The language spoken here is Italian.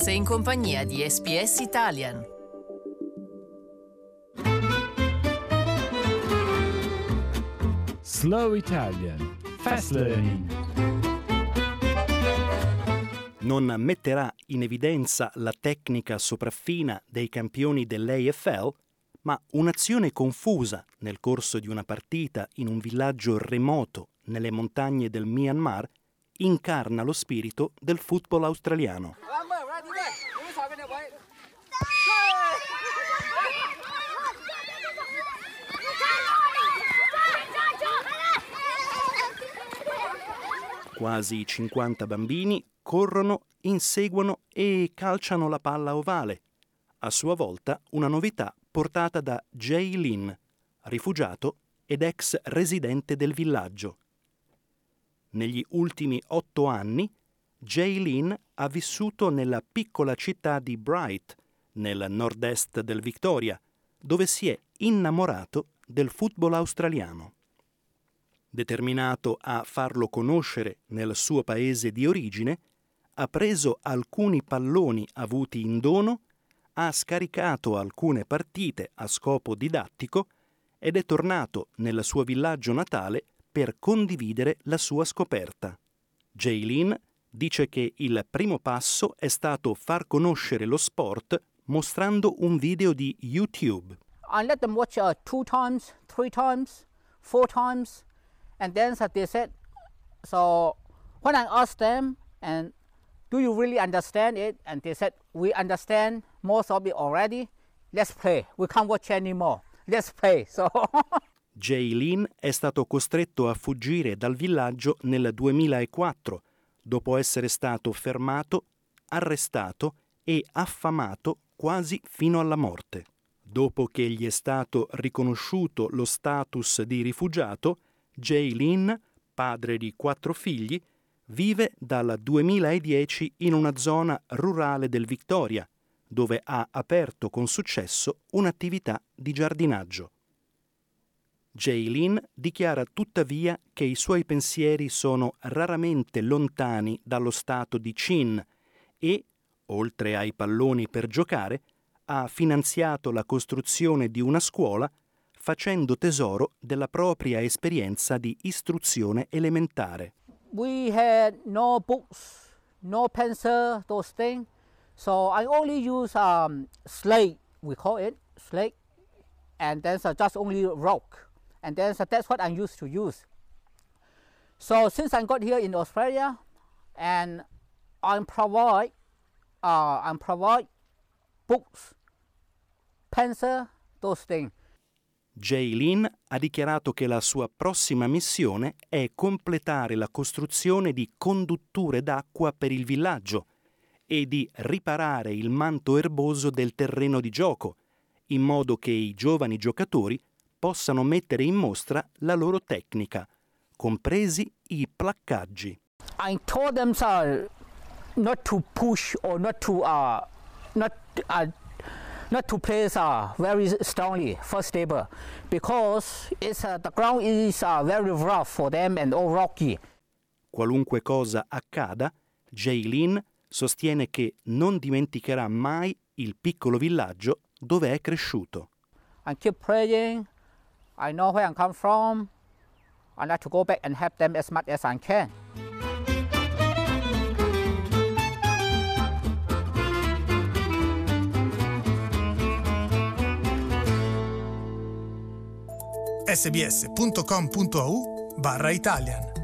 Sei in compagnia di SPS Italian. Slow Italian Fast Learning non metterà in evidenza la tecnica sopraffina dei campioni dell'AFL, ma un'azione confusa nel corso di una partita in un villaggio remoto nelle montagne del Myanmar incarna lo spirito del football australiano. Quasi 50 bambini corrono, inseguono e calciano la palla ovale. A sua volta una novità portata da Jay Lin, rifugiato ed ex residente del villaggio. Negli ultimi otto anni, Jay Lin ha vissuto nella piccola città di Bright, nel nord-est del Victoria, dove si è innamorato del football australiano. Determinato a farlo conoscere nel suo paese di origine, ha preso alcuni palloni avuti in dono, ha scaricato alcune partite a scopo didattico ed è tornato nel suo villaggio natale per condividere la sua scoperta. Jaylin dice che il primo passo è stato far conoscere lo sport mostrando un video di YouTube. I let them watch uh, two times, three times, four times, and then they said, so when I asked them, and do you really understand it? And they said, we understand most of it already. Let's play. We can't watch anymore. Let's play. So Jay Lin è stato costretto a fuggire dal villaggio nel 2004 dopo essere stato fermato, arrestato e affamato quasi fino alla morte. Dopo che gli è stato riconosciuto lo status di rifugiato, Jay Lin, padre di quattro figli, vive dal 2010 in una zona rurale del Victoria, dove ha aperto con successo un'attività di giardinaggio. Jaylin dichiara tuttavia che i suoi pensieri sono raramente lontani dallo stato di Chin e, oltre ai palloni per giocare, ha finanziato la costruzione di una scuola facendo tesoro della propria esperienza di istruzione elementare. We had no books, no pencil, those things. So I only use um, slate, we call it slate, and then just only rock, and then so that's what I used to use. So since I got here in Australia, and I provide, uh, I provide books, pencil, those things. Jaylin ha dichiarato che la sua prossima missione è completare la costruzione di condutture d'acqua per il villaggio e di riparare il manto erboso del terreno di gioco, in modo che i giovani giocatori possano mettere in mostra la loro tecnica, compresi i placcaggi. I told them sir, not to push or not to uh, not uh, not to place uh, very strongly first stable because it's, uh, the ground is uh, very rough for them and all rocky. Qualunque cosa accada, Jaylin sostiene che non dimenticherà mai il piccolo villaggio dove è cresciuto. I keep praying. I know where I come from. I like to go back and help them as much as I can. sbs.com.au barra Italian